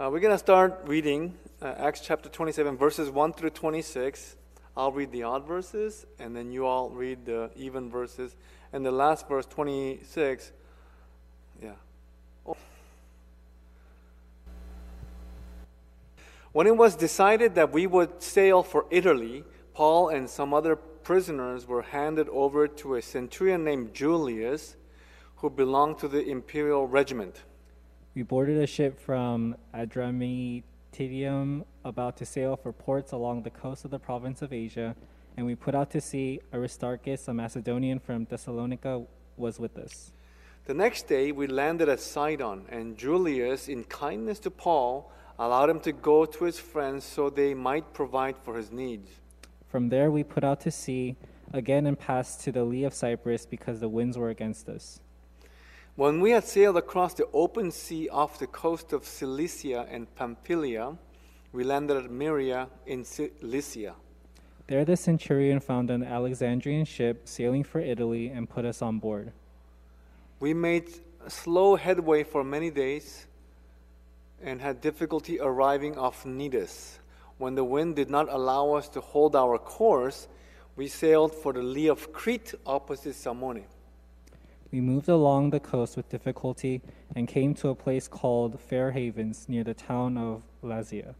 Uh, we're going to start reading uh, Acts chapter 27, verses 1 through 26. I'll read the odd verses, and then you all read the even verses. And the last verse, 26, yeah. When it was decided that we would sail for Italy, Paul and some other prisoners were handed over to a centurion named Julius, who belonged to the imperial regiment. We boarded a ship from Adramyttium about to sail for ports along the coast of the province of Asia, and we put out to sea. Aristarchus, a Macedonian from Thessalonica, was with us. The next day we landed at Sidon, and Julius, in kindness to Paul, allowed him to go to his friends so they might provide for his needs. From there we put out to sea again and passed to the lee of Cyprus because the winds were against us. When we had sailed across the open sea off the coast of Cilicia and Pamphylia, we landed at Myria in Cilicia. There the centurion found an Alexandrian ship sailing for Italy and put us on board. We made slow headway for many days and had difficulty arriving off Cnidus. When the wind did not allow us to hold our course, we sailed for the lee of Crete opposite Salmone. We moved along the coast with difficulty and came to a place called Fair Havens near the town of Lasea.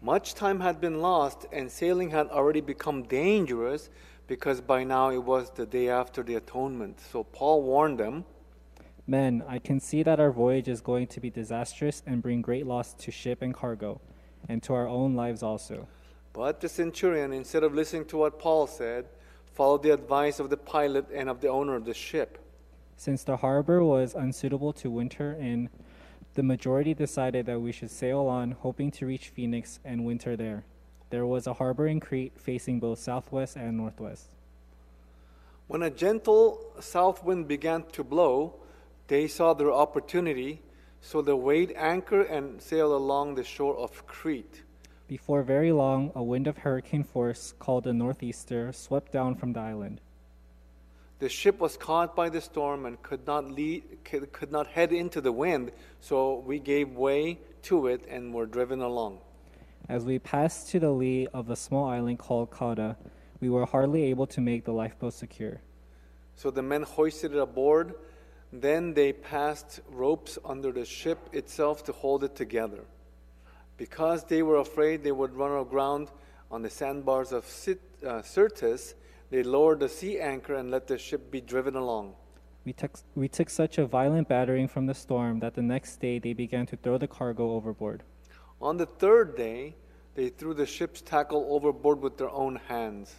Much time had been lost, and sailing had already become dangerous because by now it was the day after the atonement. So Paul warned them Men, I can see that our voyage is going to be disastrous and bring great loss to ship and cargo, and to our own lives also. But the centurion, instead of listening to what Paul said, followed the advice of the pilot and of the owner of the ship. Since the harbor was unsuitable to winter in, the majority decided that we should sail on, hoping to reach Phoenix and winter there. There was a harbor in Crete facing both southwest and northwest. When a gentle south wind began to blow, they saw their opportunity, so they weighed anchor and sailed along the shore of Crete. Before very long, a wind of hurricane force called a northeaster swept down from the island. The ship was caught by the storm and could not lead, could not head into the wind, so we gave way to it and were driven along. As we passed to the lee of a small island called Cauda, we were hardly able to make the lifeboat secure. So the men hoisted it aboard. Then they passed ropes under the ship itself to hold it together. Because they were afraid they would run aground on the sandbars of uh, Syrtis, they lowered the sea anchor and let the ship be driven along. We took, we took such a violent battering from the storm that the next day they began to throw the cargo overboard. On the third day, they threw the ship's tackle overboard with their own hands.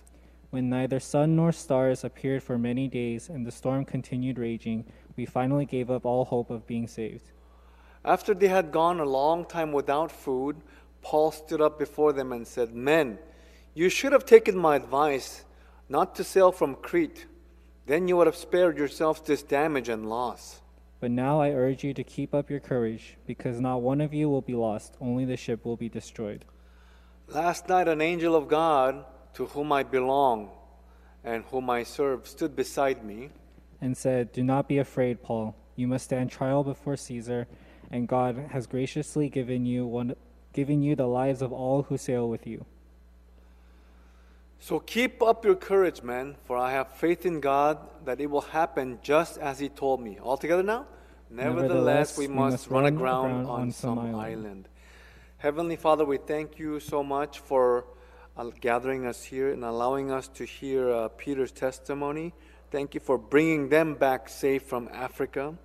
When neither sun nor stars appeared for many days and the storm continued raging, we finally gave up all hope of being saved. After they had gone a long time without food, Paul stood up before them and said, Men, you should have taken my advice not to sail from Crete. Then you would have spared yourselves this damage and loss. But now I urge you to keep up your courage, because not one of you will be lost, only the ship will be destroyed. Last night, an angel of God, to whom I belong and whom I serve, stood beside me and said, Do not be afraid, Paul. You must stand trial before Caesar, and God has graciously given you, one, given you the lives of all who sail with you. So keep up your courage, man, for I have faith in God that it will happen just as He told me. All together now? Nevertheless, Nevertheless we, must we, must run aground, aground on, on, some, island. island. Heavenly Father, we thank you so much for uh, gathering us here and allowing us to hear uh, Peter's testimony. Thank you for bringing them back safe from Africa.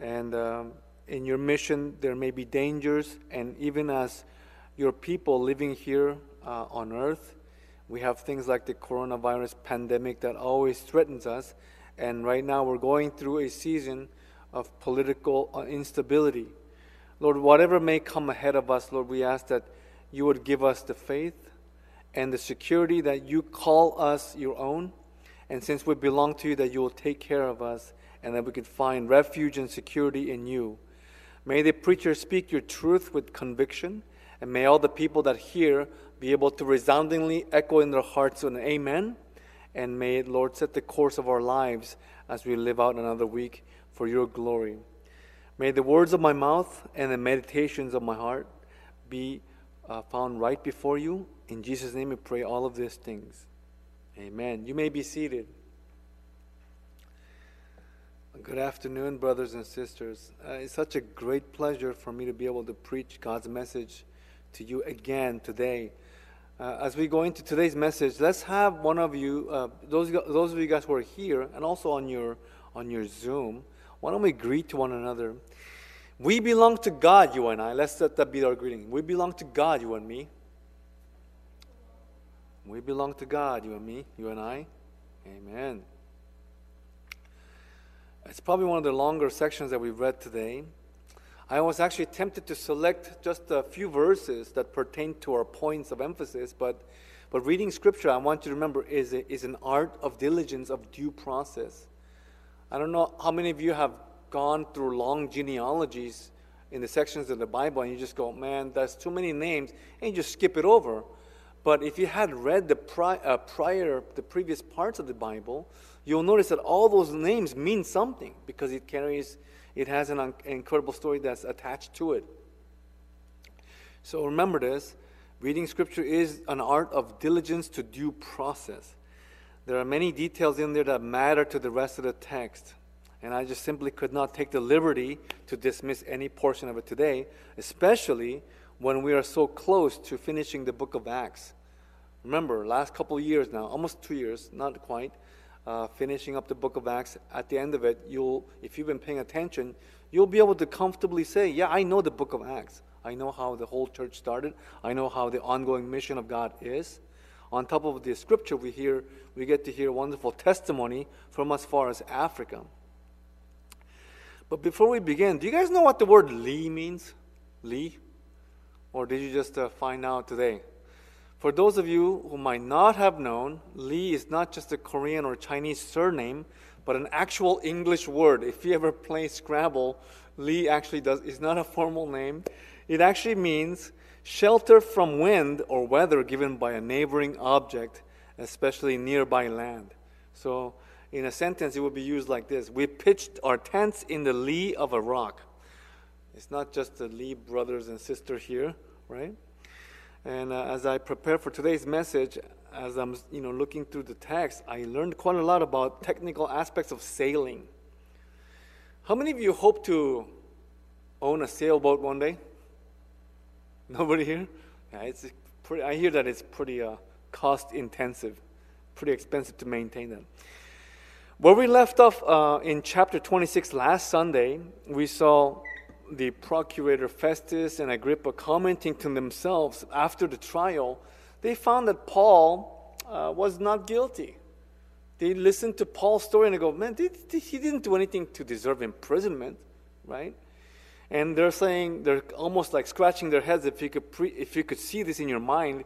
And um, in your mission, there may be dangers, and even as your people living here uh, on earth, we have things like the coronavirus pandemic that always threatens us. And right now we're going through a season of political uh, instability. Lord, whatever may come ahead of us, Lord, we ask that you would give us the faith and the security that you call us your own. And since we belong to you, that you will take care of us and that we can find refuge and security in you. May the preacher speak your truth with conviction, and may all the people that hear be able to resoundingly echo in their hearts an amen. And may it, Lord, set the course of our lives as we live out another week for your glory. May the words of my mouth and the meditations of my heart be uh, found right before you. In Jesus' name we pray all of these things. Amen. You may be seated. Good afternoon, brothers and sisters. Uh, it's such a great pleasure for me to be able to preach God's message to you again today. Uh, as we go into today's message, let's have one of you, uh, those those of you guys who are here, and also on your on your Zoom. Why don't we greet to one another? We belong to God, you and I. Let's let that be our greeting. We belong to God, you and me. We belong to God, you and me, you and I. Amen. It's probably one of the longer sections that we've read today. I was actually tempted to select just a few verses that pertain to our points of emphasis, but, but reading scripture, I want you to remember, is, is an art of diligence, of due process. I don't know how many of you have gone through long genealogies in the sections of the Bible and you just go, man, that's too many names, and you just skip it over. But if you had read the uh, prior, the previous parts of the Bible, you'll notice that all those names mean something because it carries, it has an un- incredible story that's attached to it. So remember this reading scripture is an art of diligence to due process. There are many details in there that matter to the rest of the text. And I just simply could not take the liberty to dismiss any portion of it today, especially when we are so close to finishing the book of Acts. Remember, last couple years now, almost two years, not quite, uh, finishing up the book of Acts, at the end of it, you'll, if you've been paying attention, you'll be able to comfortably say, Yeah, I know the book of Acts. I know how the whole church started. I know how the ongoing mission of God is. On top of the scripture, we hear we get to hear wonderful testimony from as far as Africa. But before we begin, do you guys know what the word Lee means? Lee? Or did you just uh, find out today? For those of you who might not have known, Lee is not just a Korean or Chinese surname, but an actual English word. If you ever play Scrabble, Lee actually does is not a formal name. It actually means shelter from wind or weather given by a neighboring object, especially nearby land. So, in a sentence, it would be used like this We pitched our tents in the lee of a rock. It's not just the Lee brothers and sister here, right? And uh, as I prepare for today's message, as I'm you know looking through the text, I learned quite a lot about technical aspects of sailing. How many of you hope to own a sailboat one day? Nobody here? Yeah, it's pretty, I hear that it's pretty uh, cost intensive, pretty expensive to maintain them. Where we left off uh, in chapter 26 last Sunday, we saw the procurator Festus and Agrippa commenting to themselves after the trial, they found that Paul uh, was not guilty. They listened to Paul's story and they go, man, he didn't do anything to deserve imprisonment, right? And they're saying, they're almost like scratching their heads if you could, pre- if you could see this in your mind.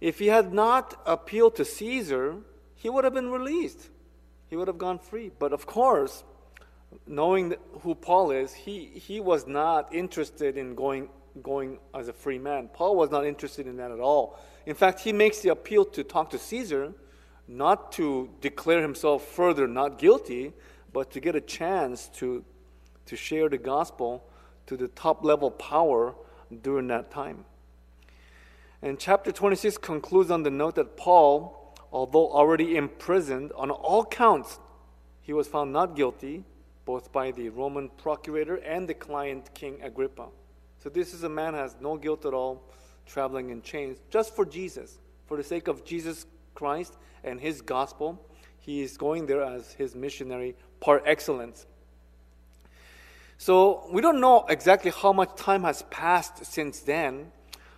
If he had not appealed to Caesar, he would have been released. He would have gone free. But of course, knowing who Paul is, he, he was not interested in going, going as a free man. Paul was not interested in that at all. In fact, he makes the appeal to talk to Caesar, not to declare himself further not guilty, but to get a chance to, to share the gospel to the top level power during that time. And chapter 26 concludes on the note that Paul, although already imprisoned on all counts, he was found not guilty both by the Roman procurator and the client King Agrippa. So this is a man has no guilt at all, traveling in chains just for Jesus, for the sake of Jesus Christ and his gospel. He is going there as his missionary par excellence. So we don't know exactly how much time has passed since then,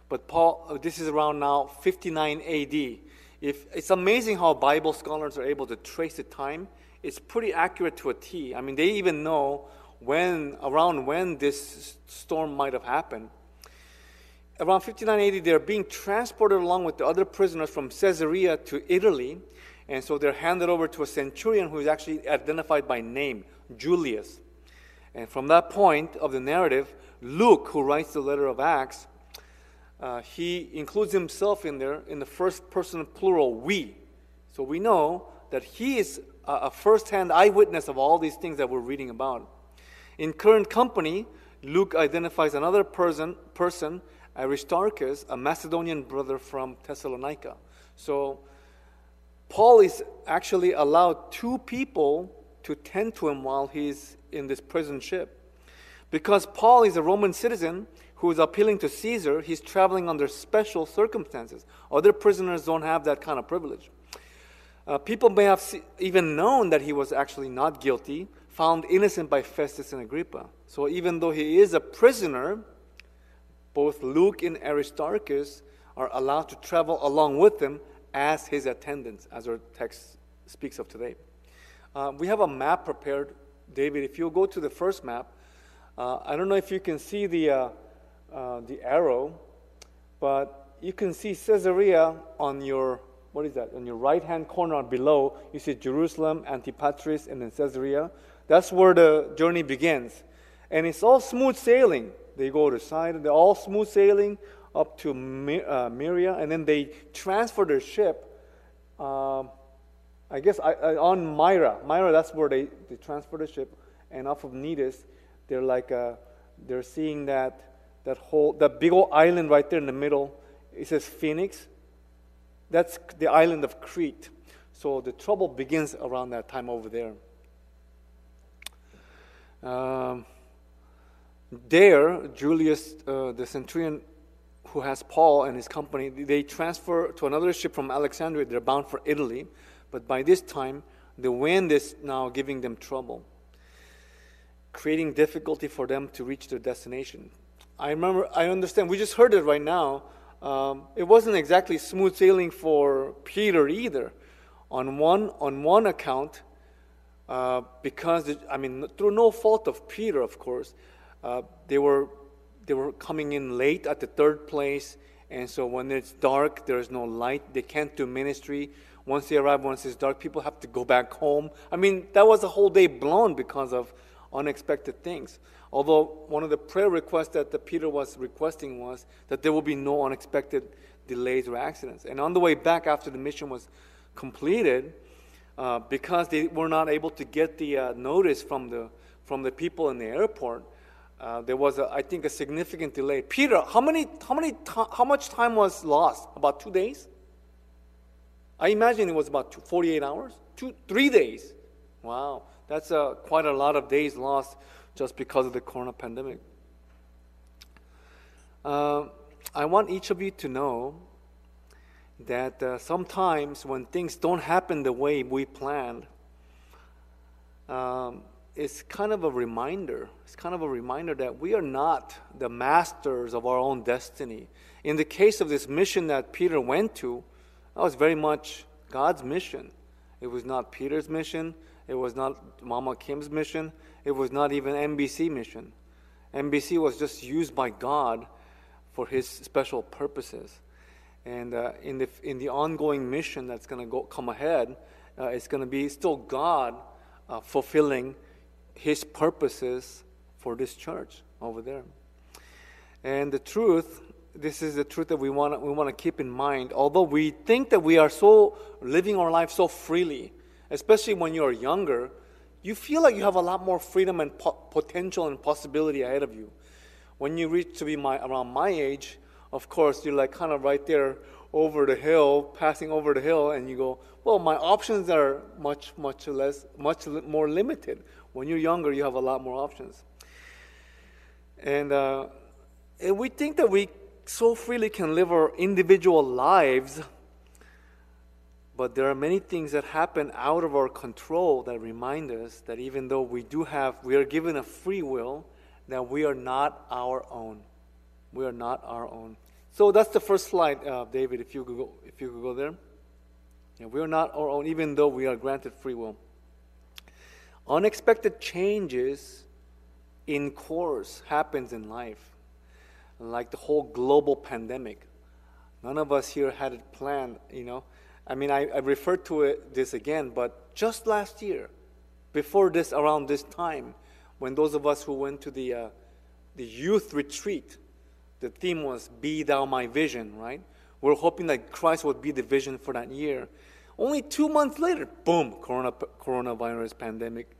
but Paul, uh, this is around now 59 AD. If, it's amazing how Bible scholars are able to trace the time it's pretty accurate to a T. I mean, they even know when, around when this storm might have happened. Around 5980, they're being transported along with the other prisoners from Caesarea to Italy. And so they're handed over to a centurion who is actually identified by name, Julius. And from that point of the narrative, Luke, who writes the letter of Acts, uh, he includes himself in there in the first person plural, we. So we know that he is a first hand eyewitness of all these things that we're reading about. In current company, Luke identifies another person, person Aristarchus, a Macedonian brother from Thessalonica. So Paul is actually allowed two people to tend to him while he's in this prison ship. Because Paul is a Roman citizen who is appealing to Caesar, he's traveling under special circumstances. Other prisoners don't have that kind of privilege. Uh, people may have even known that he was actually not guilty, found innocent by Festus and Agrippa. So even though he is a prisoner, both Luke and Aristarchus are allowed to travel along with him as his attendants, as our text speaks of today. Uh, we have a map prepared, David. If you go to the first map, uh, I don't know if you can see the, uh, uh the arrow, but you can see Caesarea on your what is that? On your right hand corner below, you see Jerusalem, Antipatris, and then Caesarea. That's where the journey begins. And it's all smooth sailing. They go to side, they're all smooth sailing up to uh, Myria, and then they transfer their ship. Um, I guess I, I, on Myra. Myra, that's where they, they transfer the ship. And off of Cnidus, they're like, uh, they're seeing that, that whole, that big old island right there in the middle. It says Phoenix. That's the island of Crete. So the trouble begins around that time over there. Um, there, Julius, uh, the centurion who has Paul and his company, they transfer to another ship from Alexandria. They're bound for Italy. But by this time, the wind is now giving them trouble, creating difficulty for them to reach their destination. I remember, I understand, we just heard it right now. Um, it wasn't exactly smooth sailing for Peter either. On one, on one account, uh, because, I mean, through no fault of Peter, of course, uh, they were they were coming in late at the third place, and so when it's dark, there is no light. They can't do ministry. Once they arrive, once it's dark, people have to go back home. I mean, that was a whole day blown because of unexpected things. Although one of the prayer requests that the Peter was requesting was that there will be no unexpected delays or accidents. And on the way back after the mission was completed, uh, because they were not able to get the uh, notice from the from the people in the airport, uh, there was, a, I think, a significant delay. Peter, how many, how many, how much time was lost? About two days. I imagine it was about two, 48 hours, two, three days. Wow, that's uh, quite a lot of days lost just because of the corona pandemic. Uh, I want each of you to know that uh, sometimes when things don't happen the way we planned, um, it's kind of a reminder. It's kind of a reminder that we are not the masters of our own destiny. In the case of this mission that Peter went to, that was very much God's mission. It was not Peter's mission. It was not Mama Kim's mission. It was not even NBC mission. NBC was just used by God for His special purposes. And uh, in the in the ongoing mission that's going to come ahead, uh, it's going to be still God uh, fulfilling his purposes for this church over there. And the truth, this is the truth that we want we want to keep in mind. Although we think that we are so living our life so freely, especially when you are younger, you feel like you have a lot more freedom and po- potential and possibility ahead of you. When you reach to be my, around my age, of course, you're like kind of right there over the hill, passing over the hill, and you go, well, my options are much, much less, much more limited. When you're younger, you have a lot more options. And, uh, and we think that we so freely can live our individual lives, but there are many things that happen out of our control that remind us that even though we do have, we are given a free will, that we are not our own. We are not our own. So that's the first slide, uh, David. If you could go, if you could go there. Yeah, we are not our own, even though we are granted free will. Unexpected changes in course happens in life, like the whole global pandemic. None of us here had it planned, you know. I mean, I, I to it this again, but just last year, before this, around this time, when those of us who went to the uh, the youth retreat, the theme was "Be Thou My Vision," right? We're hoping that Christ would be the vision for that year. Only two months later, boom, corona, coronavirus pandemic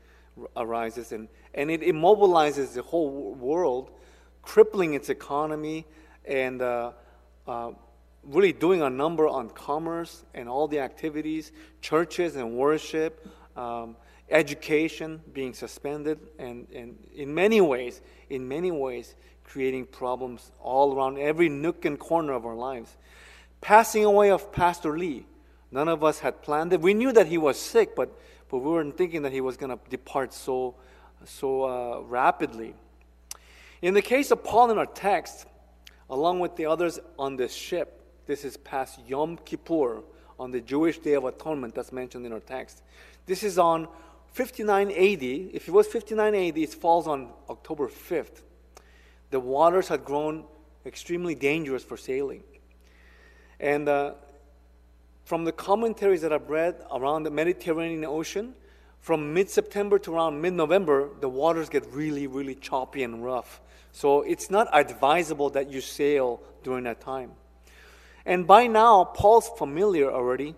arises, and, and it immobilizes the whole world, crippling its economy and uh, uh, really doing a number on commerce and all the activities, churches and worship, um, education being suspended, and, and in many ways, in many ways, creating problems all around every nook and corner of our lives. Passing away of Pastor Lee, none of us had planned it. We knew that he was sick, but, but we weren't thinking that he was going to depart so, so uh, rapidly. In the case of Paul in our text, along with the others on this ship, this is past Yom Kippur, on the Jewish Day of Atonement that's mentioned in our text. This is on 59 AD. If it was 59 AD, it falls on October 5th. The waters had grown extremely dangerous for sailing. And uh, from the commentaries that I've read around the Mediterranean Ocean, from mid September to around mid November, the waters get really, really choppy and rough. So it's not advisable that you sail during that time. And by now, Paul's familiar already.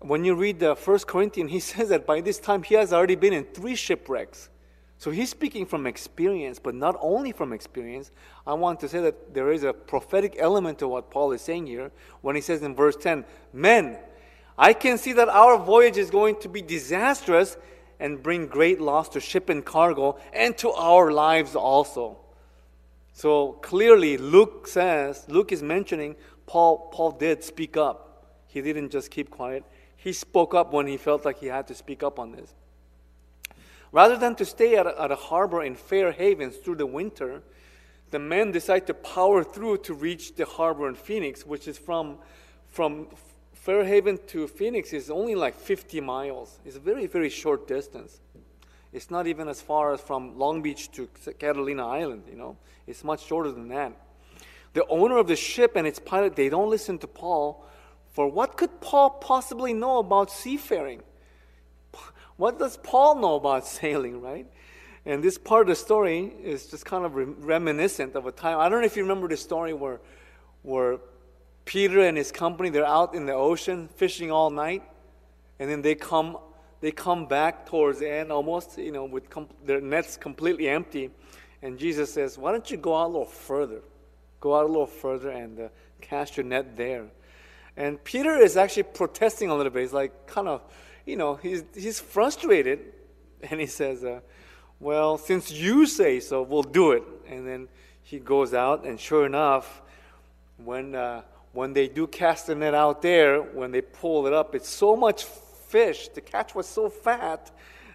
When you read the First Corinthians, he says that by this time he has already been in three shipwrecks. So he's speaking from experience, but not only from experience. I want to say that there is a prophetic element to what Paul is saying here when he says in verse 10 Men, I can see that our voyage is going to be disastrous and bring great loss to ship and cargo and to our lives also. So clearly, Luke says, Luke is mentioning Paul, Paul did speak up. He didn't just keep quiet. He spoke up when he felt like he had to speak up on this. Rather than to stay at a, at a harbor in Fair Havens through the winter, the men decide to power through to reach the harbor in Phoenix, which is from, from Fairhaven to Phoenix is only like 50 miles. It's a very, very short distance. It's not even as far as from Long Beach to Catalina Island, you know. It's much shorter than that. The owner of the ship and its pilot, they don't listen to Paul. For what could Paul possibly know about seafaring? What does Paul know about sailing, right? And this part of the story is just kind of reminiscent of a time. I don't know if you remember the story where, where Peter and his company they're out in the ocean fishing all night, and then they come they come back towards the end almost, you know, with their nets completely empty, and Jesus says, "Why don't you go out a little further?" Go out a little further and uh, cast your net there. And Peter is actually protesting a little bit. He's like, kind of, you know, he's, he's frustrated. And he says, uh, Well, since you say so, we'll do it. And then he goes out, and sure enough, when, uh, when they do cast the net out there, when they pull it up, it's so much fish. The catch was so fat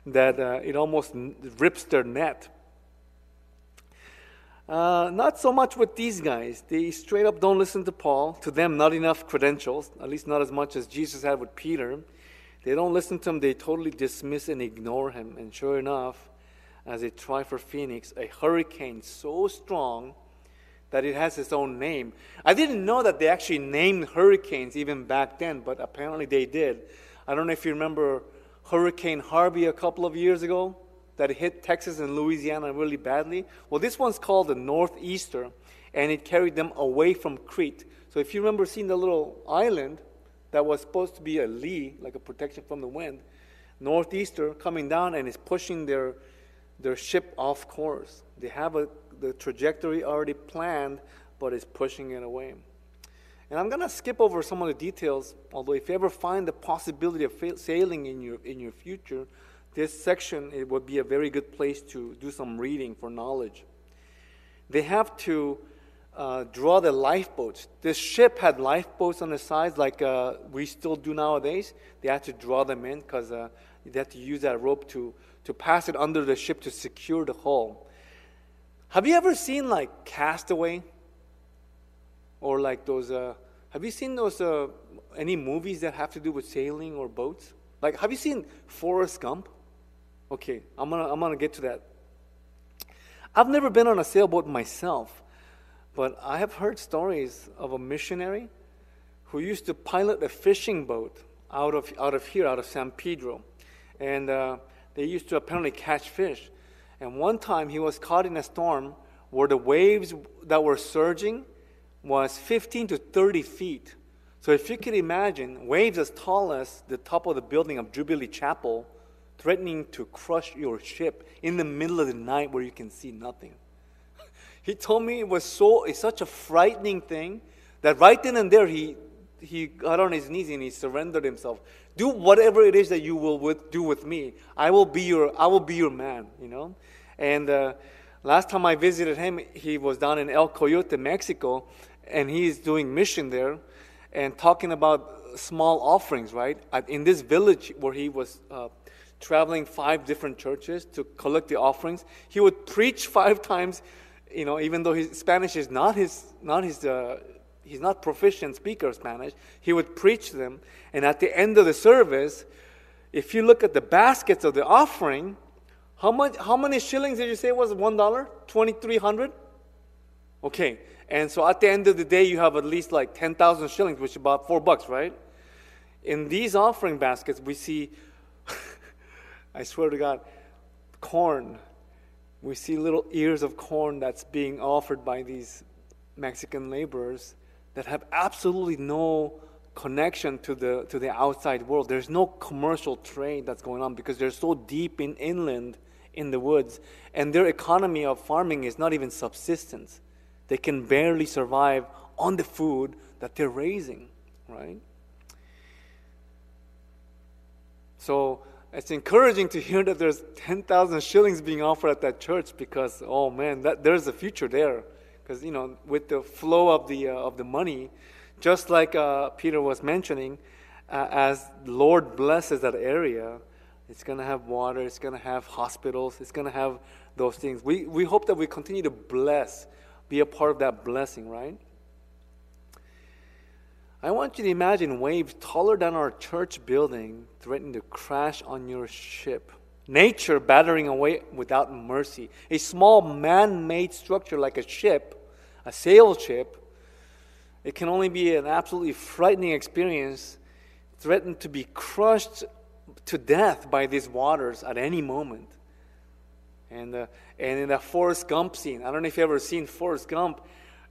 that uh, it almost rips their net. Uh, not so much with these guys. They straight up don't listen to Paul. To them, not enough credentials, at least not as much as Jesus had with Peter. They don't listen to him, they totally dismiss and ignore him. And sure enough, as they try for Phoenix, a hurricane so strong that it has its own name. I didn't know that they actually named hurricanes even back then, but apparently they did. I don't know if you remember Hurricane Harvey a couple of years ago that hit Texas and Louisiana really badly. Well, this one's called the Northeaster, and it carried them away from Crete. So if you remember seeing the little island that was supposed to be a lee, like a protection from the wind, Northeaster coming down and is pushing their, their ship off course. They have a, the trajectory already planned, but it's pushing it away. And I'm going to skip over some of the details, although if you ever find the possibility of sailing in your, in your future, this section it would be a very good place to do some reading for knowledge. They have to uh, draw the lifeboats. This ship had lifeboats on the sides like uh, we still do nowadays. They had to draw them in because uh, they had to use that rope to, to pass it under the ship to secure the hull. Have you ever seen like Castaway? Or like those, uh, have you seen those, uh, any movies that have to do with sailing or boats? Like, have you seen Forrest Gump? Okay, I'm gonna, I'm gonna get to that. I've never been on a sailboat myself, but I have heard stories of a missionary who used to pilot a fishing boat out of, out of here, out of San Pedro. And uh, they used to apparently catch fish. And one time he was caught in a storm where the waves that were surging was 15 to 30 feet. So if you could imagine waves as tall as the top of the building of Jubilee Chapel threatening to crush your ship in the middle of the night where you can see nothing. He told me it was so it's such a frightening thing that right then and there he he got on his knees and he surrendered himself. Do whatever it is that you will with, do with me. I will be your I will be your man. You know, and uh, last time I visited him, he was down in El Coyote, Mexico, and he's doing mission there, and talking about small offerings. Right in this village where he was. Uh, traveling five different churches to collect the offerings. He would preach five times, you know, even though his Spanish is not his, not his uh, he's not proficient speaker Spanish. He would preach them, and at the end of the service, if you look at the baskets of the offering, how much? How many shillings did you say was one dollar? Twenty three hundred. Okay, and so at the end of the day, you have at least like ten thousand shillings, which is about four bucks, right? In these offering baskets, we see, I swear to God, corn. We see little ears of corn that's being offered by these Mexican laborers that have absolutely no connection to the to the outside world. There's no commercial trade that's going on because they're so deep in inland in the woods, and their economy of farming is not even subsistence. They can barely survive on the food that they're raising, right? So it's encouraging to hear that there's 10,000 shillings being offered at that church because, oh man, that, there's a future there because you know with the flow of the uh, of the money, just like uh, Peter was mentioning, uh, as Lord blesses that area, it's going to have water, it's going to have hospitals, it's going to have those things. We we hope that we continue to bless, be a part of that blessing, right? I want you to imagine waves taller than our church building threatening to crash on your ship nature battering away without mercy. A small man made structure like a ship a sail ship, it can only be an absolutely frightening experience, threatened to be crushed to death by these waters at any moment. And, uh, and in that Forrest Gump scene, I don't know if you've ever seen Forrest Gump.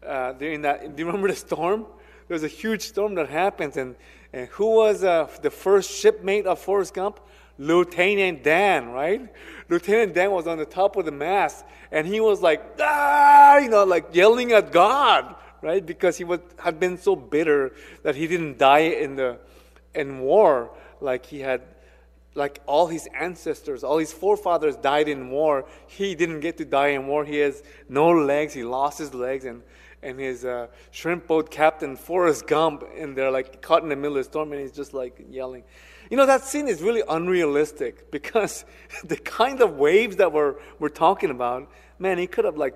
Uh, during that, do you remember the storm? There was a huge storm that happens, and, and who was uh, the first shipmate of Forrest Gump? Lieutenant Dan, right? Lieutenant Dan was on the top of the mast, and he was like, ah, you know, like yelling at God, right? Because he was, had been so bitter that he didn't die in the in war like he had like all his ancestors, all his forefathers died in war. He didn't get to die in war. He has no legs. He lost his legs, and and his uh, shrimp boat captain Forrest Gump, and they're like caught in the middle of the storm, and he's just like yelling. You know, that scene is really unrealistic because the kind of waves that we're, we're talking about, man, he could have, like,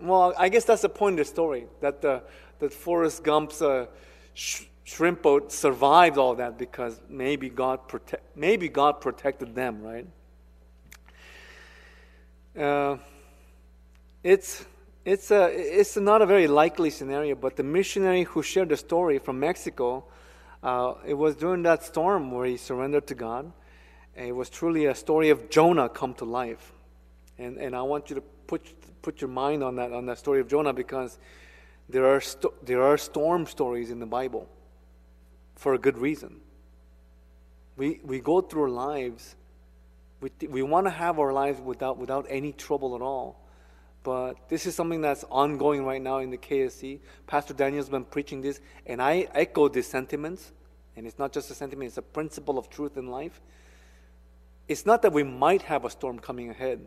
well, I guess that's the point of the story that, the that Forrest Gump's uh, sh- shrimp boat survived all that because maybe God, prote- maybe God protected them, right? Uh, it's, it's, a, it's not a very likely scenario, but the missionary who shared the story from Mexico uh, it was during that storm where he surrendered to God. And it was truly a story of Jonah come to life. And, and I want you to put, put your mind on that, on that story of Jonah because there are, sto- there are storm stories in the Bible for a good reason. We, we go through our lives, we, we want to have our lives without, without any trouble at all. But this is something that's ongoing right now in the KSC. Pastor Daniel's been preaching this, and I echo these sentiments. And it's not just a sentiment, it's a principle of truth in life. It's not that we might have a storm coming ahead.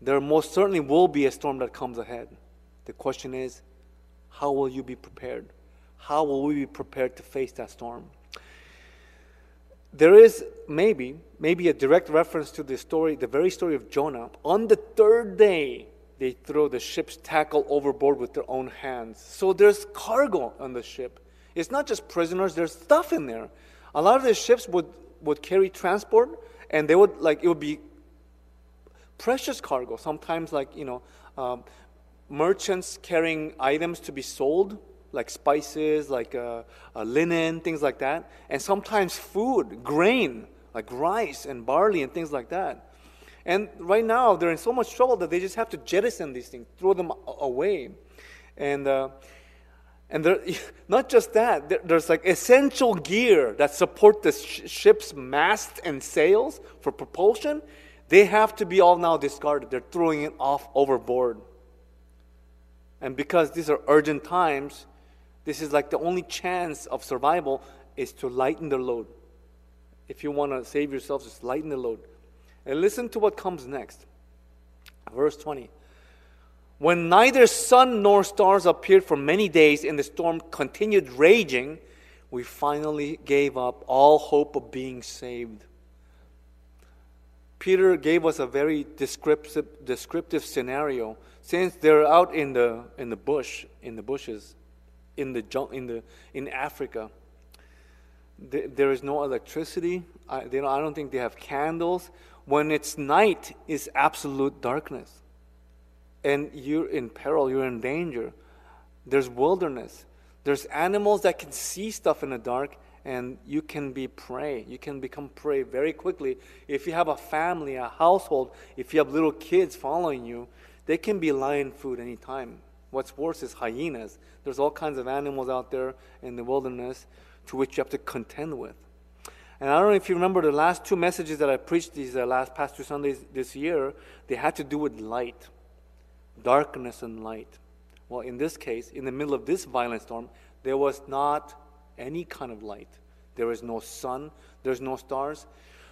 There most certainly will be a storm that comes ahead. The question is, how will you be prepared? How will we be prepared to face that storm? There is maybe, maybe a direct reference to the story, the very story of Jonah. On the third day, they throw the ship's tackle overboard with their own hands. So there's cargo on the ship. It's not just prisoners, there's stuff in there. A lot of the ships would, would carry transport, and they would, like, it would be precious cargo. Sometimes, like, you know, um, merchants carrying items to be sold, like spices, like uh, uh, linen, things like that. And sometimes food, grain, like rice and barley and things like that. And right now, they're in so much trouble that they just have to jettison these things, throw them away. And, uh, And not just that, there's like essential gear that support the sh- ship's mast and sails for propulsion. They have to be all now discarded. They're throwing it off overboard. And because these are urgent times, this is like the only chance of survival is to lighten the load. If you want to save yourself, just lighten the load. And listen to what comes next. Verse 20. When neither sun nor stars appeared for many days and the storm continued raging, we finally gave up all hope of being saved. Peter gave us a very descriptive, descriptive scenario. Since they're out in the, in the bush, in the bushes, in, the, in, the, in Africa, there is no electricity. I, they don't, I don't think they have candles. When it's night, it's absolute darkness and you're in peril, you're in danger. There's wilderness. There's animals that can see stuff in the dark, and you can be prey. You can become prey very quickly. If you have a family, a household, if you have little kids following you, they can be lion food anytime. What's worse is hyenas. There's all kinds of animals out there in the wilderness to which you have to contend with. And I don't know if you remember the last two messages that I preached these uh, last past two Sundays this year, they had to do with light darkness and light. Well, in this case, in the middle of this violent storm, there was not any kind of light. There was no sun, there's no stars.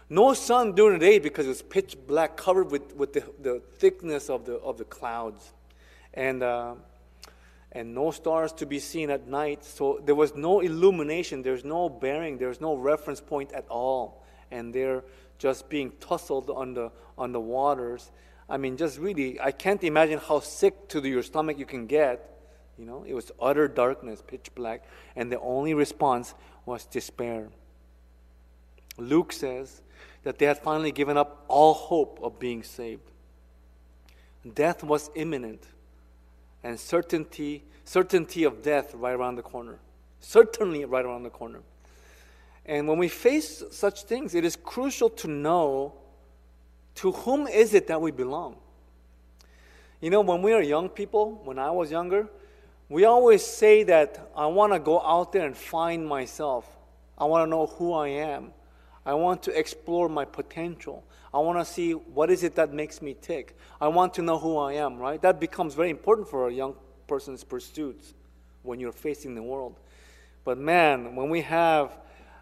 No sun during the day because it was pitch black, covered with, with the, the thickness of the, of the clouds. And, uh, and no stars to be seen at night. So there was no illumination, there's no bearing, there's no reference point at all. And they're just being tussled on the, on the waters. I mean, just really, I can't imagine how sick to your stomach you can get. You know, it was utter darkness, pitch black, and the only response was despair. Luke says that they had finally given up all hope of being saved. Death was imminent, and certainty, certainty of death right around the corner. Certainly right around the corner. And when we face such things, it is crucial to know to whom is it that we belong? You know, when we are young people, when I was younger, we always say that I want to go out there and find myself. I want to know who I am. I want to explore my potential. I want to see what is it that makes me tick. I want to know who I am, right? That becomes very important for a young person's pursuits when you're facing the world. But man, when we have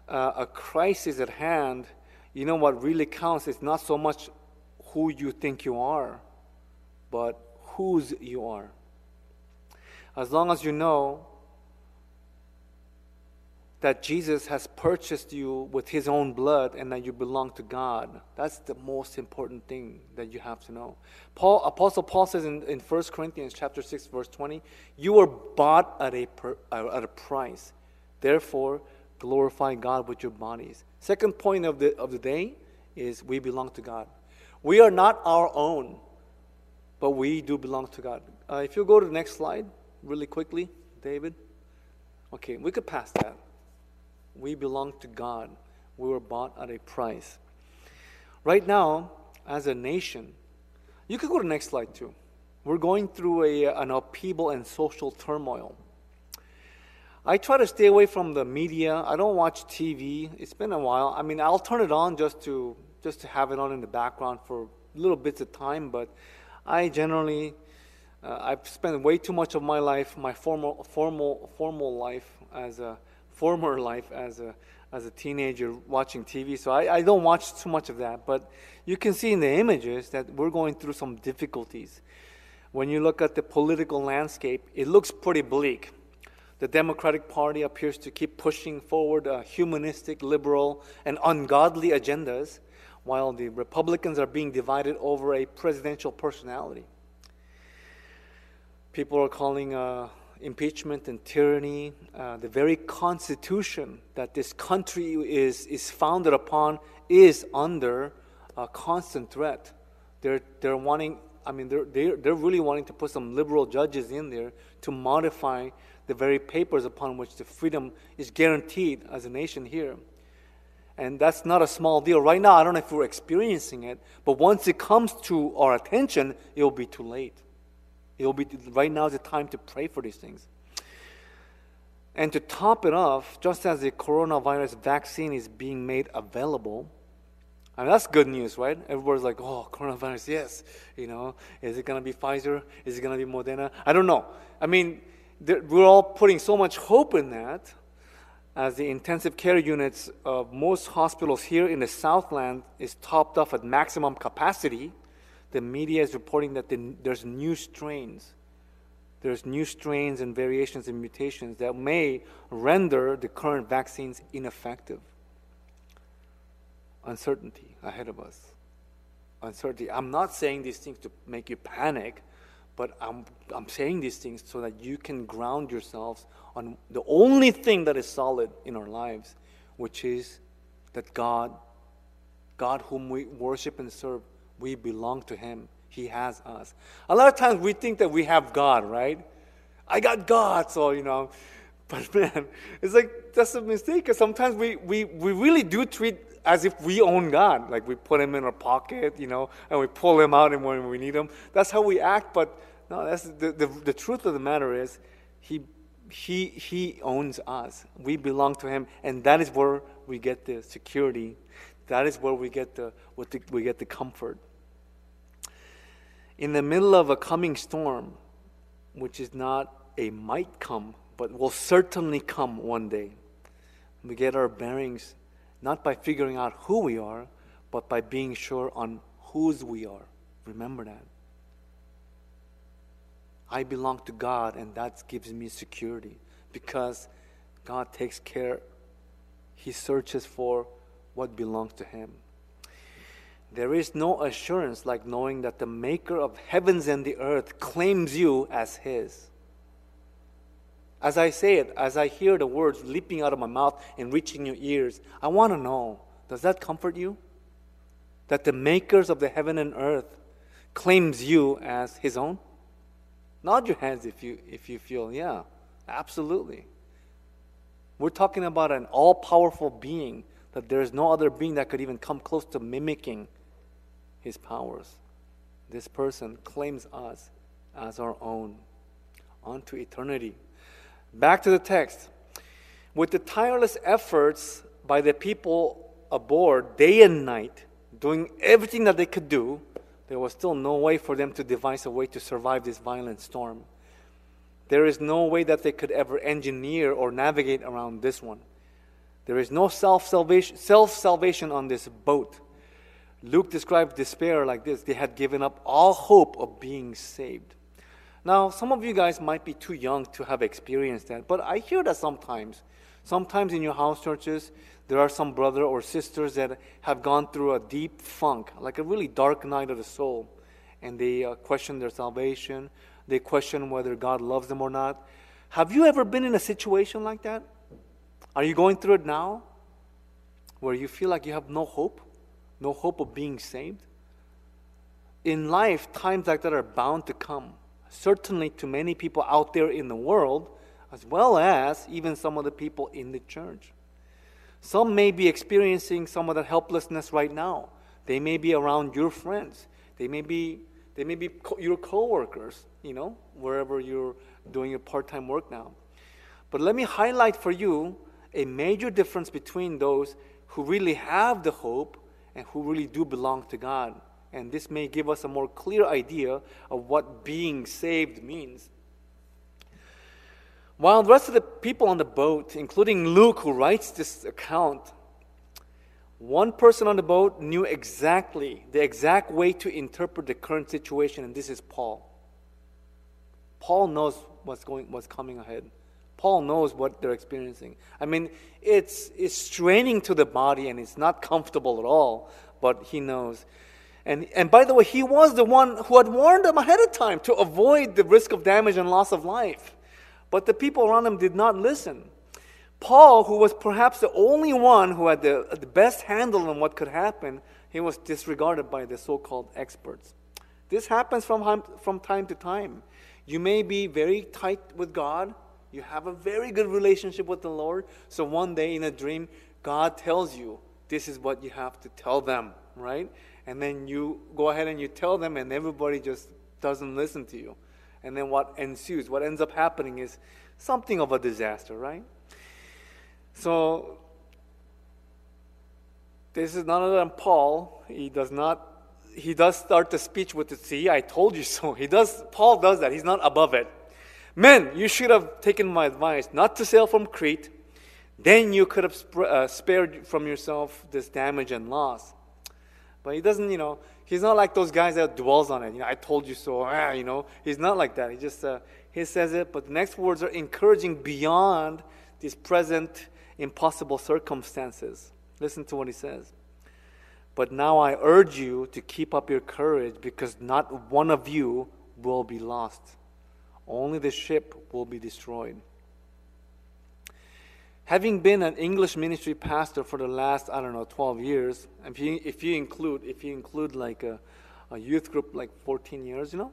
uh, a crisis at hand, you know what really counts is not so much who you think you are, but whose you are. As long as you know that Jesus has purchased you with his own blood and that you belong to God. That's the most important thing that you have to know. Paul, Apostle Paul says in, in 1 Corinthians chapter 6, verse 20, you were bought at a, per, at a price. Therefore, glorify God with your bodies. Second point of the, of the day is we belong to God. We are not our own, but we do belong to God. Uh, if you go to the next slide, really quickly, David. Okay, we could pass that. We belong to God. We were bought at a price. Right now, as a nation, you could go to next slide too. We're going through a, an upheaval and social turmoil. I try to stay away from the media. I don't watch TV. It's been a while. I mean, I'll turn it on just to just to have it on in the background for little bits of time, but I generally, uh, I've spent way too much of my life, my formal, formal, formal life as a former life as a as a teenager watching TV. So I, I don't watch too much of that, but you can see in the images that we're going through some difficulties. When you look at the political landscape, it looks pretty bleak. The Democratic Party appears to keep pushing forward uh, humanistic, liberal, and ungodly agendas while the Republicans are being divided over a presidential personality. People are calling uh, impeachment and tyranny. Uh, the very constitution that this country is, is founded upon is under a constant threat. They're, they're wanting, I mean, they're, they're, they're really wanting to put some liberal judges in there to modify the very papers upon which the freedom is guaranteed as a nation here. And that's not a small deal. Right now, I don't know if we're experiencing it, but once it comes to our attention, it will be too late. It will be right now is the time to pray for these things. And to top it off, just as the coronavirus vaccine is being made available, I mean, that's good news, right? Everybody's like, oh, coronavirus, yes. You know, is it going to be Pfizer? Is it going to be Moderna? I don't know. I mean, we're all putting so much hope in that as the intensive care units of most hospitals here in the Southland is topped off at maximum capacity. The media is reporting that the, there's new strains there's new strains and variations and mutations that may render the current vaccines ineffective. Uncertainty ahead of us. Uncertainty. I'm not saying these things to make you panic, but I'm, I'm saying these things so that you can ground yourselves on the only thing that is solid in our lives, which is that God, God whom we worship and serve, we belong to Him he has us. A lot of times we think that we have God, right? I got God, so, you know. But man, it's like that's a mistake because sometimes we, we, we really do treat as if we own God. Like we put him in our pocket, you know, and we pull him out when we need him. That's how we act, but no, that's the, the, the truth of the matter is he, he, he owns us. We belong to him, and that is where we get the security. That is where we get the, we get the comfort in the middle of a coming storm, which is not a might come, but will certainly come one day. We get our bearings not by figuring out who we are, but by being sure on whose we are. Remember that. I belong to God, and that gives me security because God takes care, He searches for what belongs to Him. There is no assurance like knowing that the maker of heavens and the earth claims you as his. As I say it, as I hear the words leaping out of my mouth and reaching your ears, I want to know does that comfort you? That the makers of the heaven and earth claims you as his own? Nod your hands if you, if you feel, yeah, absolutely. We're talking about an all powerful being that there is no other being that could even come close to mimicking his powers. This person claims us as our own unto eternity. Back to the text. With the tireless efforts by the people aboard day and night, doing everything that they could do, there was still no way for them to devise a way to survive this violent storm. There is no way that they could ever engineer or navigate around this one. There is no self salvation on this boat. Luke described despair like this they had given up all hope of being saved. Now, some of you guys might be too young to have experienced that, but I hear that sometimes. Sometimes in your house churches, there are some brother or sisters that have gone through a deep funk, like a really dark night of the soul, and they uh, question their salvation. They question whether God loves them or not. Have you ever been in a situation like that? Are you going through it now? Where you feel like you have no hope? No hope of being saved? In life, times like that are bound to come. Certainly to many people out there in the world, as well as even some of the people in the church. Some may be experiencing some of that helplessness right now. They may be around your friends. They may be they may be co- your coworkers, you know, wherever you're doing your part-time work now. But let me highlight for you a major difference between those who really have the hope and who really do belong to God. And this may give us a more clear idea of what being saved means. While the rest of the people on the boat, including Luke, who writes this account, one person on the boat knew exactly the exact way to interpret the current situation, and this is Paul. Paul knows what's going, what's coming ahead. Paul knows what they're experiencing. I mean, it's, it's straining to the body and it's not comfortable at all, but he knows. And, and by the way, he was the one who had warned them ahead of time to avoid the risk of damage and loss of life. But the people around him did not listen. Paul, who was perhaps the only one who had the, the best handle on what could happen, he was disregarded by the so called experts. This happens from, from time to time. You may be very tight with God, you have a very good relationship with the Lord. So one day in a dream, God tells you, this is what you have to tell them, right? And then you go ahead and you tell them, and everybody just doesn't listen to you. And then what ensues, what ends up happening is something of a disaster, right? So, this is none other than Paul. He does not, he does start the speech with the see, I told you so. He does, Paul does that. He's not above it. Men, you should have taken my advice not to sail from Crete. Then you could have sp- uh, spared from yourself this damage and loss. But he doesn't, you know, he's not like those guys that dwells on it. You know, I told you so. Ah, you know, he's not like that. He just uh, he says it, but the next words are encouraging beyond these present impossible circumstances. Listen to what he says. But now I urge you to keep up your courage because not one of you will be lost. Only the ship will be destroyed. Having been an English ministry pastor for the last, I don't know, 12 years, if you, if you include, if you include like a, a youth group, like 14 years, you know,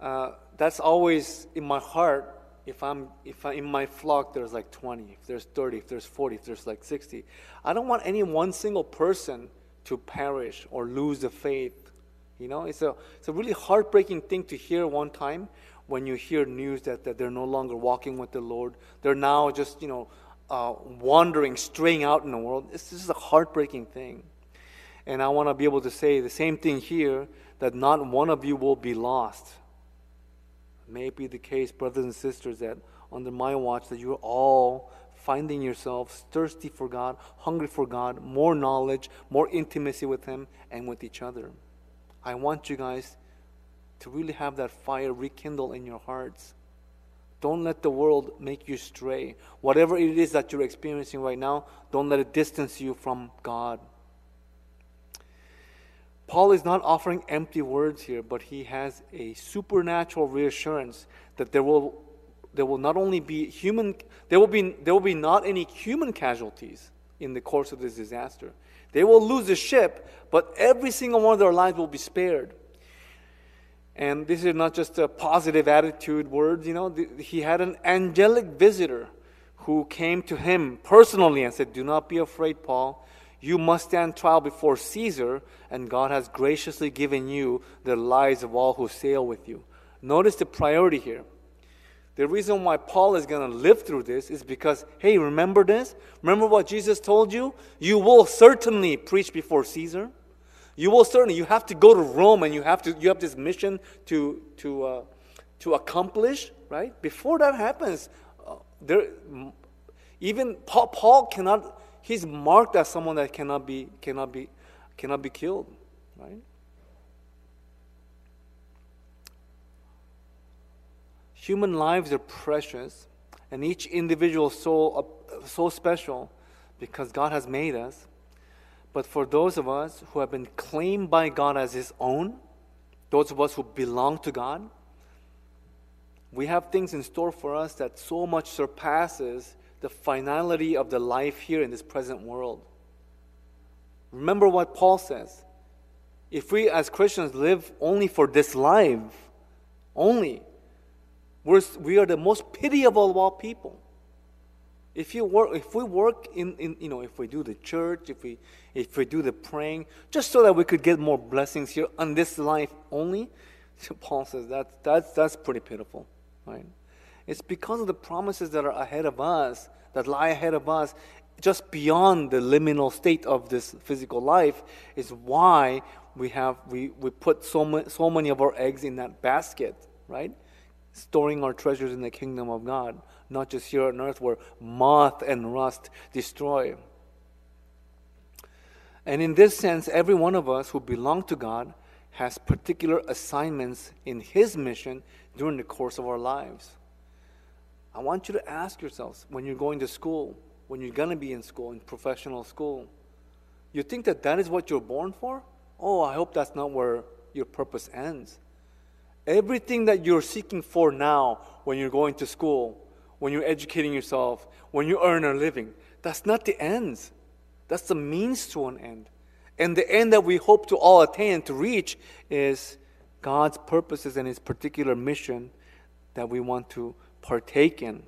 uh, that's always in my heart. If I'm, if I, in my flock there's like 20, if there's 30, if there's 40, if there's like 60, I don't want any one single person to perish or lose the faith. You know, it's a, it's a really heartbreaking thing to hear one time when you hear news that, that they're no longer walking with the Lord. They're now just, you know, uh, wandering, straying out in the world. This, this is a heartbreaking thing. And I want to be able to say the same thing here that not one of you will be lost. May it be the case, brothers and sisters, that under my watch, that you're all finding yourselves thirsty for God, hungry for God, more knowledge, more intimacy with Him and with each other. I want you guys to really have that fire rekindle in your hearts. Don't let the world make you stray. Whatever it is that you're experiencing right now, don't let it distance you from God. Paul is not offering empty words here, but he has a supernatural reassurance that there will, there will not only be human, there will be, there will be not any human casualties in the course of this disaster. They will lose the ship, but every single one of their lives will be spared. And this is not just a positive attitude words, you know. He had an angelic visitor who came to him personally and said, Do not be afraid, Paul. You must stand trial before Caesar, and God has graciously given you the lives of all who sail with you. Notice the priority here. The reason why Paul is going to live through this is because, hey, remember this? Remember what Jesus told you? You will certainly preach before Caesar. You will certainly, you have to go to Rome and you have, to, you have this mission to, to, uh, to accomplish, right? Before that happens, uh, there, even Paul, Paul cannot he's marked as someone that cannot be cannot be cannot be killed, right? Human lives are precious, and each individual soul uh, so special because God has made us. But for those of us who have been claimed by God as His own, those of us who belong to God, we have things in store for us that so much surpasses the finality of the life here in this present world. Remember what Paul says. If we as Christians live only for this life, only, we're, we are the most pitiable of all people. If, you work, if we work in, in, you know, if we do the church, if we, if we do the praying, just so that we could get more blessings here on this life only, Paul says that, that's, that's pretty pitiful, right? It's because of the promises that are ahead of us, that lie ahead of us, just beyond the liminal state of this physical life, is why we have we, we put so, so many of our eggs in that basket, right? Storing our treasures in the kingdom of God, not just here on earth where moth and rust destroy. And in this sense, every one of us who belong to God has particular assignments in His mission during the course of our lives. I want you to ask yourselves when you're going to school, when you're going to be in school, in professional school, you think that that is what you're born for? Oh, I hope that's not where your purpose ends. Everything that you're seeking for now when you're going to school, when you're educating yourself, when you earn a living, that's not the ends. That's the means to an end. And the end that we hope to all attain to reach is God's purposes and His particular mission that we want to partake in.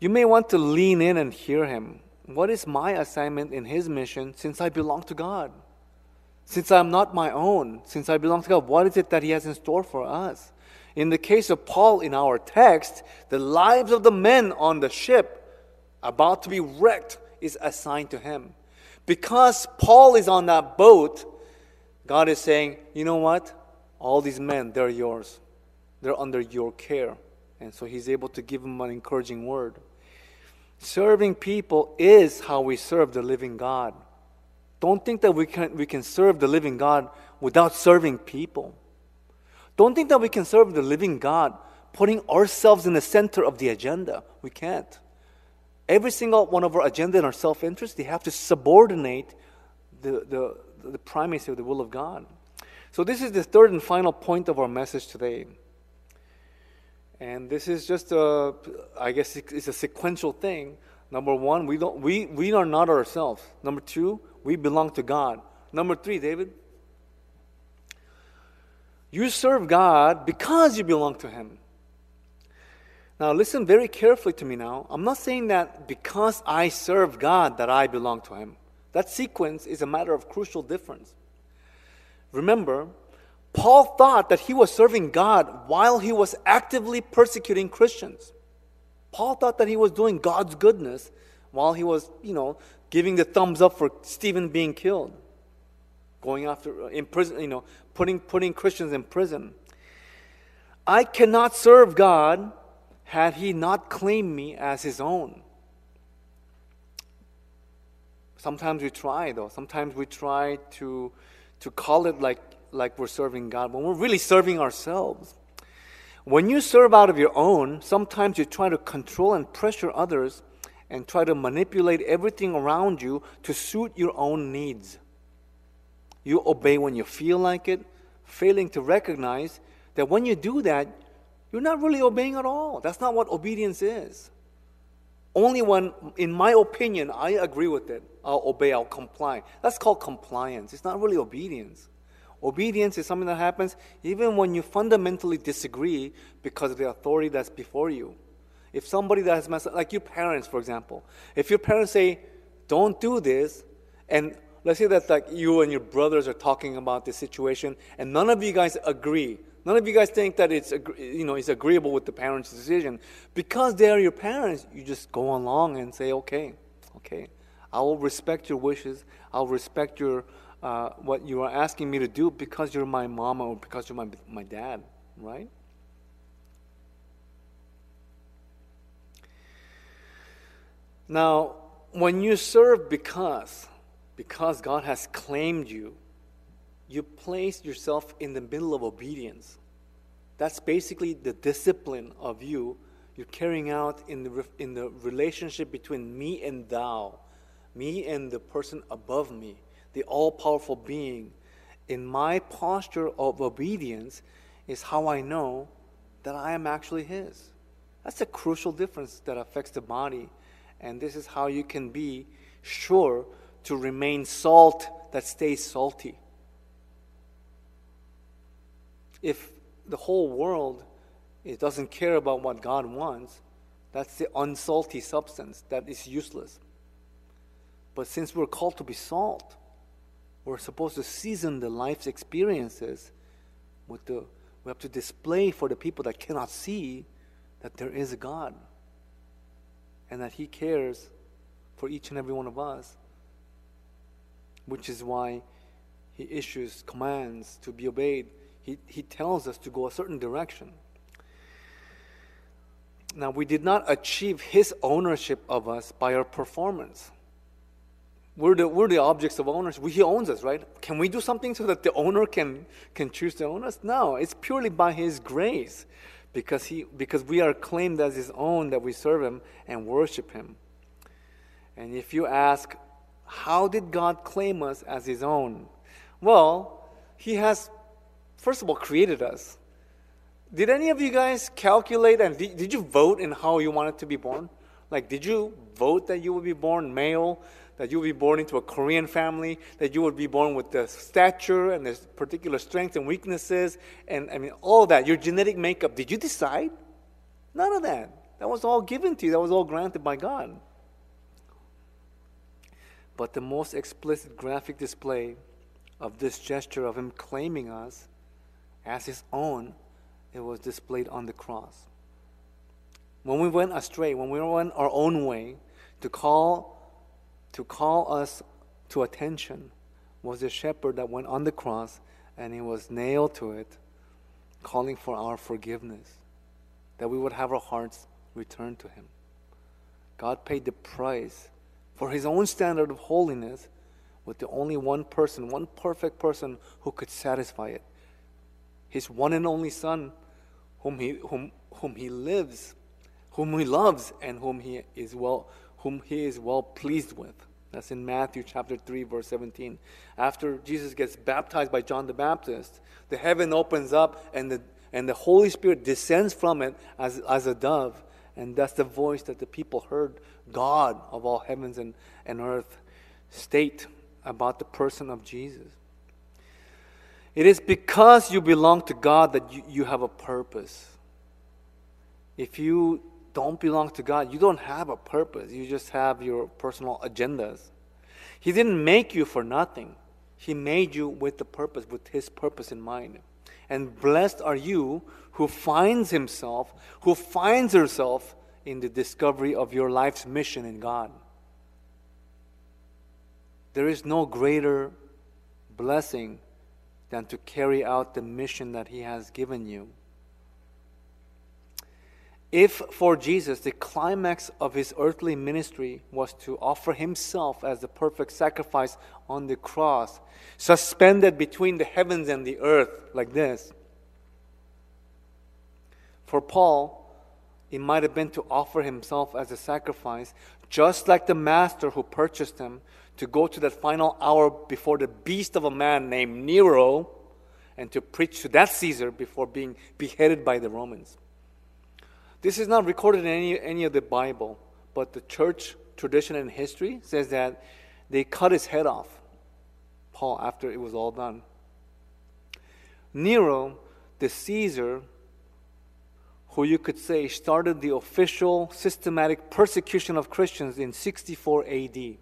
You may want to lean in and hear him. What is my assignment in his mission since I belong to God? Since I'm not my own, since I belong to God, what is it that he has in store for us? In the case of Paul in our text, the lives of the men on the ship about to be wrecked is assigned to him. Because Paul is on that boat, God is saying, you know what? All these men, they're yours. They're under your care. And so he's able to give them an encouraging word. Serving people is how we serve the living God. Don't think that we can, we can serve the living God without serving people. Don't think that we can serve the living God putting ourselves in the center of the agenda. We can't. Every single one of our agenda and our self interest, they have to subordinate the, the, the primacy of the will of God. So, this is the third and final point of our message today. And this is just a, I guess it's a sequential thing. Number one, we, don't, we, we are not ourselves. Number two, we belong to God. Number three, David, you serve God because you belong to Him. Now, listen very carefully to me now. I'm not saying that because I serve God that I belong to Him. That sequence is a matter of crucial difference. Remember, Paul thought that he was serving God while he was actively persecuting Christians. Paul thought that he was doing God's goodness while he was, you know, giving the thumbs up for Stephen being killed, going after in prison, you know, putting putting Christians in prison. I cannot serve God had he not claimed me as his own. Sometimes we try though. Sometimes we try to to call it like like we're serving God when we're really serving ourselves. When you serve out of your own, sometimes you try to control and pressure others and try to manipulate everything around you to suit your own needs. You obey when you feel like it, failing to recognize that when you do that, you're not really obeying at all. That's not what obedience is. Only when, in my opinion, I agree with it, I'll obey, I'll comply. That's called compliance. It's not really obedience. Obedience is something that happens even when you fundamentally disagree because of the authority that's before you. If somebody that has messed up, like your parents, for example, if your parents say, don't do this, and let's say that like you and your brothers are talking about this situation, and none of you guys agree. None of you guys think that it's you know it's agreeable with the parents' decision. Because they are your parents, you just go along and say, okay, okay, I will respect your wishes. I'll respect your uh, what you are asking me to do because you're my mama or because you're my, my dad, right? Now, when you serve because, because God has claimed you, you place yourself in the middle of obedience. That's basically the discipline of you you're carrying out in the, in the relationship between me and thou, me and the person above me the all powerful being, in my posture of obedience is how I know that I am actually His. That's a crucial difference that affects the body. And this is how you can be sure to remain salt that stays salty. If the whole world it doesn't care about what God wants, that's the unsalty substance that is useless. But since we're called to be salt, we're supposed to season the life's experiences with the we have to display for the people that cannot see that there is a God and that He cares for each and every one of us, which is why He issues commands to be obeyed. He, he tells us to go a certain direction. Now, we did not achieve His ownership of us by our performance. We're the, we're the objects of ownership. He owns us, right? Can we do something so that the owner can, can choose to own us? No, it's purely by His grace because, he, because we are claimed as His own that we serve Him and worship Him. And if you ask, how did God claim us as His own? Well, He has, first of all, created us. Did any of you guys calculate and did, you vote in how you wanted to be born? Like, did you vote that you would be born male? that you would be born into a Korean family, that you would be born with the stature and the particular strengths and weaknesses, and I mean, all that, your genetic makeup. Did you decide? None of that. That was all given to you, that was all granted by God. But the most explicit graphic display of this gesture of Him claiming us as His own it was displayed on the cross. When we went astray, when we went our own way, to call, to call us to attention was the shepherd that went on the cross and he was nailed to it, calling for our forgiveness, that we would have our hearts returned to him. God paid the price for his own standard of holiness with the only one person, one perfect person who could satisfy it. His one and only Son, whom he, whom, whom he lives, whom he loves, and whom he is well, whom he is well pleased with. That's in Matthew chapter 3, verse 17. After Jesus gets baptized by John the Baptist, the heaven opens up and the, and the Holy Spirit descends from it as, as a dove. And that's the voice that the people heard God of all heavens and, and earth state about the person of Jesus. It is because you belong to God that you, you have a purpose. If you don't belong to God, you don't have a purpose. You just have your personal agendas. He didn't make you for nothing. He made you with the purpose, with His purpose in mind. And blessed are you who finds himself, who finds herself in the discovery of your life's mission in God. There is no greater blessing than to carry out the mission that He has given you. If for Jesus the climax of his earthly ministry was to offer himself as the perfect sacrifice on the cross, suspended between the heavens and the earth, like this, for Paul, it might have been to offer himself as a sacrifice, just like the master who purchased him to go to that final hour before the beast of a man named Nero and to preach to that Caesar before being beheaded by the Romans. This is not recorded in any, any of the Bible, but the church tradition and history says that they cut his head off, Paul, after it was all done. Nero, the Caesar, who you could say started the official systematic persecution of Christians in 64 AD.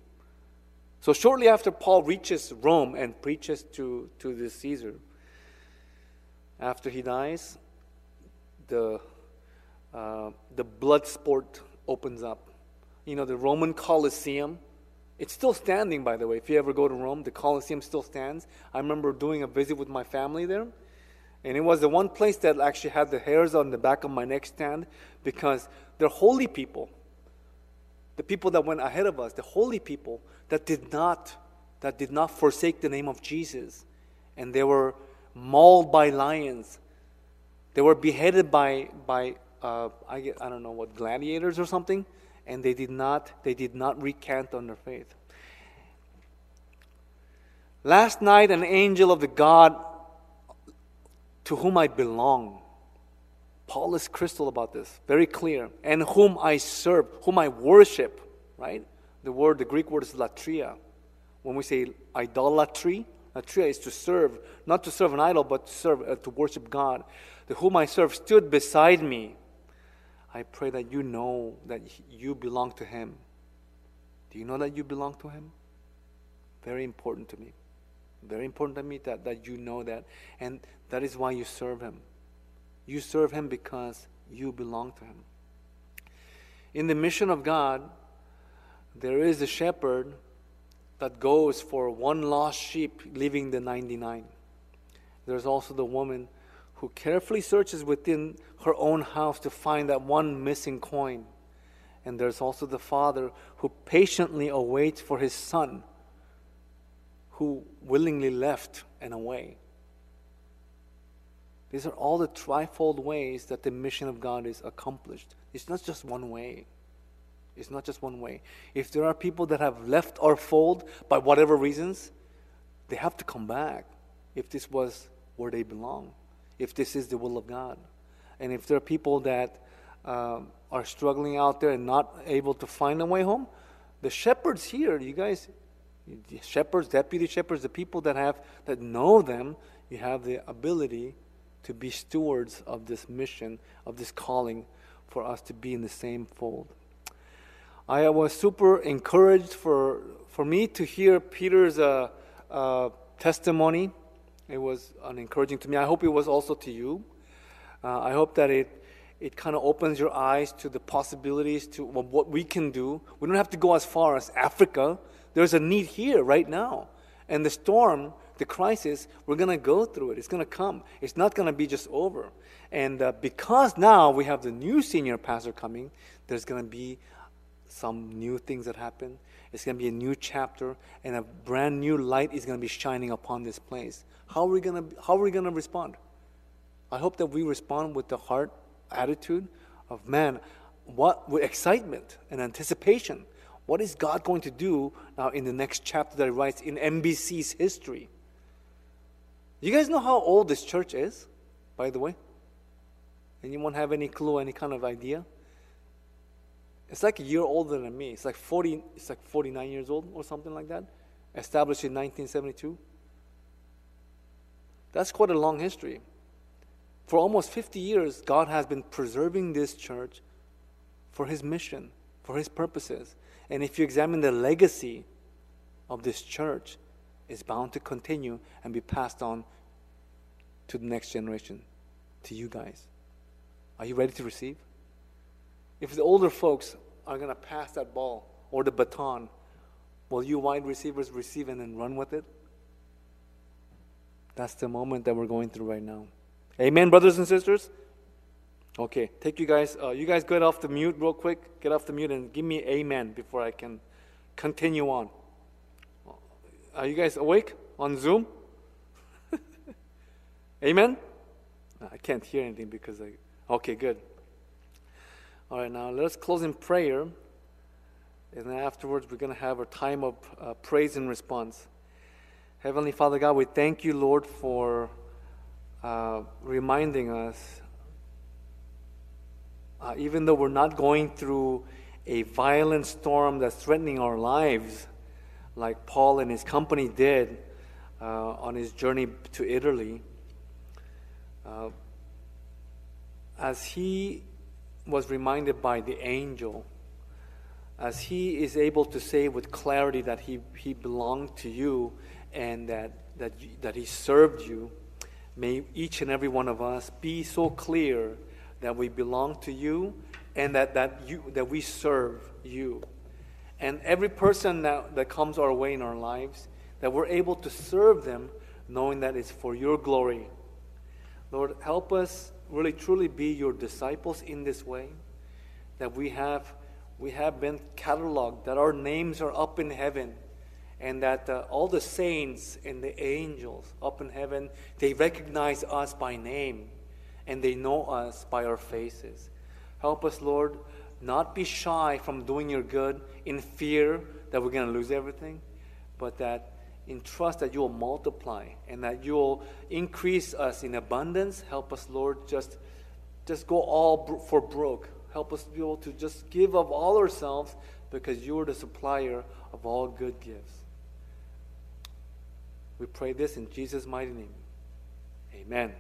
So, shortly after Paul reaches Rome and preaches to, to the Caesar, after he dies, the uh, the blood sport opens up. You know, the Roman Colosseum, it's still standing, by the way. If you ever go to Rome, the Colosseum still stands. I remember doing a visit with my family there. And it was the one place that actually had the hairs on the back of my neck stand because they're holy people. The people that went ahead of us, the holy people that did not that did not forsake the name of Jesus. And they were mauled by lions. They were beheaded by by uh, I, I don't know what gladiators or something, and they did not they did not recant on their faith. Last night, an angel of the God to whom I belong. Paul is crystal about this, very clear. And whom I serve, whom I worship, right? The word, the Greek word is latria. When we say idolatry, latria is to serve, not to serve an idol, but to serve, uh, to worship God. The whom I serve stood beside me I pray that you know that you belong to Him. Do you know that you belong to Him? Very important to me. Very important to me that, that you know that. And that is why you serve Him. You serve Him because you belong to Him. In the mission of God, there is a shepherd that goes for one lost sheep, leaving the 99. There's also the woman who carefully searches within her own house to find that one missing coin. And there's also the father who patiently awaits for his son who willingly left and away. These are all the trifold ways that the mission of God is accomplished. It's not just one way. It's not just one way. If there are people that have left our fold by whatever reasons, they have to come back if this was where they belong if this is the will of God. And if there are people that um, are struggling out there and not able to find a way home, the shepherds here, you guys, shepherds, deputy shepherds, the people that have that know them, you have the ability to be stewards of this mission, of this calling, for us to be in the same fold. I was super encouraged for for me to hear Peter's uh, uh, testimony it was encouraging to me. I hope it was also to you. Uh, I hope that it, it kind of opens your eyes to the possibilities to what we can do. We don't have to go as far as Africa. There's a need here right now. And the storm, the crisis, we're going to go through it. It's going to come. It's not going to be just over. And uh, because now we have the new senior pastor coming, there's going to be some new things that happen. It's going to be a new chapter, and a brand new light is going to be shining upon this place. How are we going to, how are we going to respond? I hope that we respond with the heart attitude of man, what with excitement and anticipation. What is God going to do now in the next chapter that he writes in MBC's history? You guys know how old this church is, by the way? Anyone have any clue, any kind of idea? It's like a year older than me. It's like 40, it's like 49 years old or something like that. Established in 1972. That's quite a long history. For almost 50 years, God has been preserving this church for His mission, for His purposes. And if you examine the legacy of this church, it's bound to continue and be passed on to the next generation, to you guys. Are you ready to receive? If the older folks are going to pass that ball or the baton, will you wide receivers receive and then run with it? That's the moment that we're going through right now. Amen, brothers and sisters? Okay, take you guys, uh, you guys get off the mute real quick. Get off the mute and give me amen before I can continue on. Are you guys awake on Zoom? amen? I can't hear anything because I. Okay, good. All right, now let us close in prayer. And then afterwards, we're going to have a time of uh, praise and response. Heavenly Father God, we thank you, Lord, for uh, reminding us, uh, even though we're not going through a violent storm that's threatening our lives, like Paul and his company did uh, on his journey to Italy, uh, as he was reminded by the angel as he is able to say with clarity that he, he belonged to you and that, that, that he served you, may each and every one of us be so clear that we belong to you and that, that, you, that we serve you. And every person that, that comes our way in our lives, that we're able to serve them knowing that it's for your glory. Lord, help us really truly be your disciples in this way, that we have we have been cataloged, that our names are up in heaven, and that uh, all the saints and the angels up in heaven, they recognize us by name, and they know us by our faces. Help us, Lord, not be shy from doing your good in fear that we're going to lose everything, but that in trust that you will multiply and that you will increase us in abundance. Help us, Lord, just, just go all for broke. Help us be able to just give of all ourselves because you are the supplier of all good gifts. We pray this in Jesus' mighty name. Amen.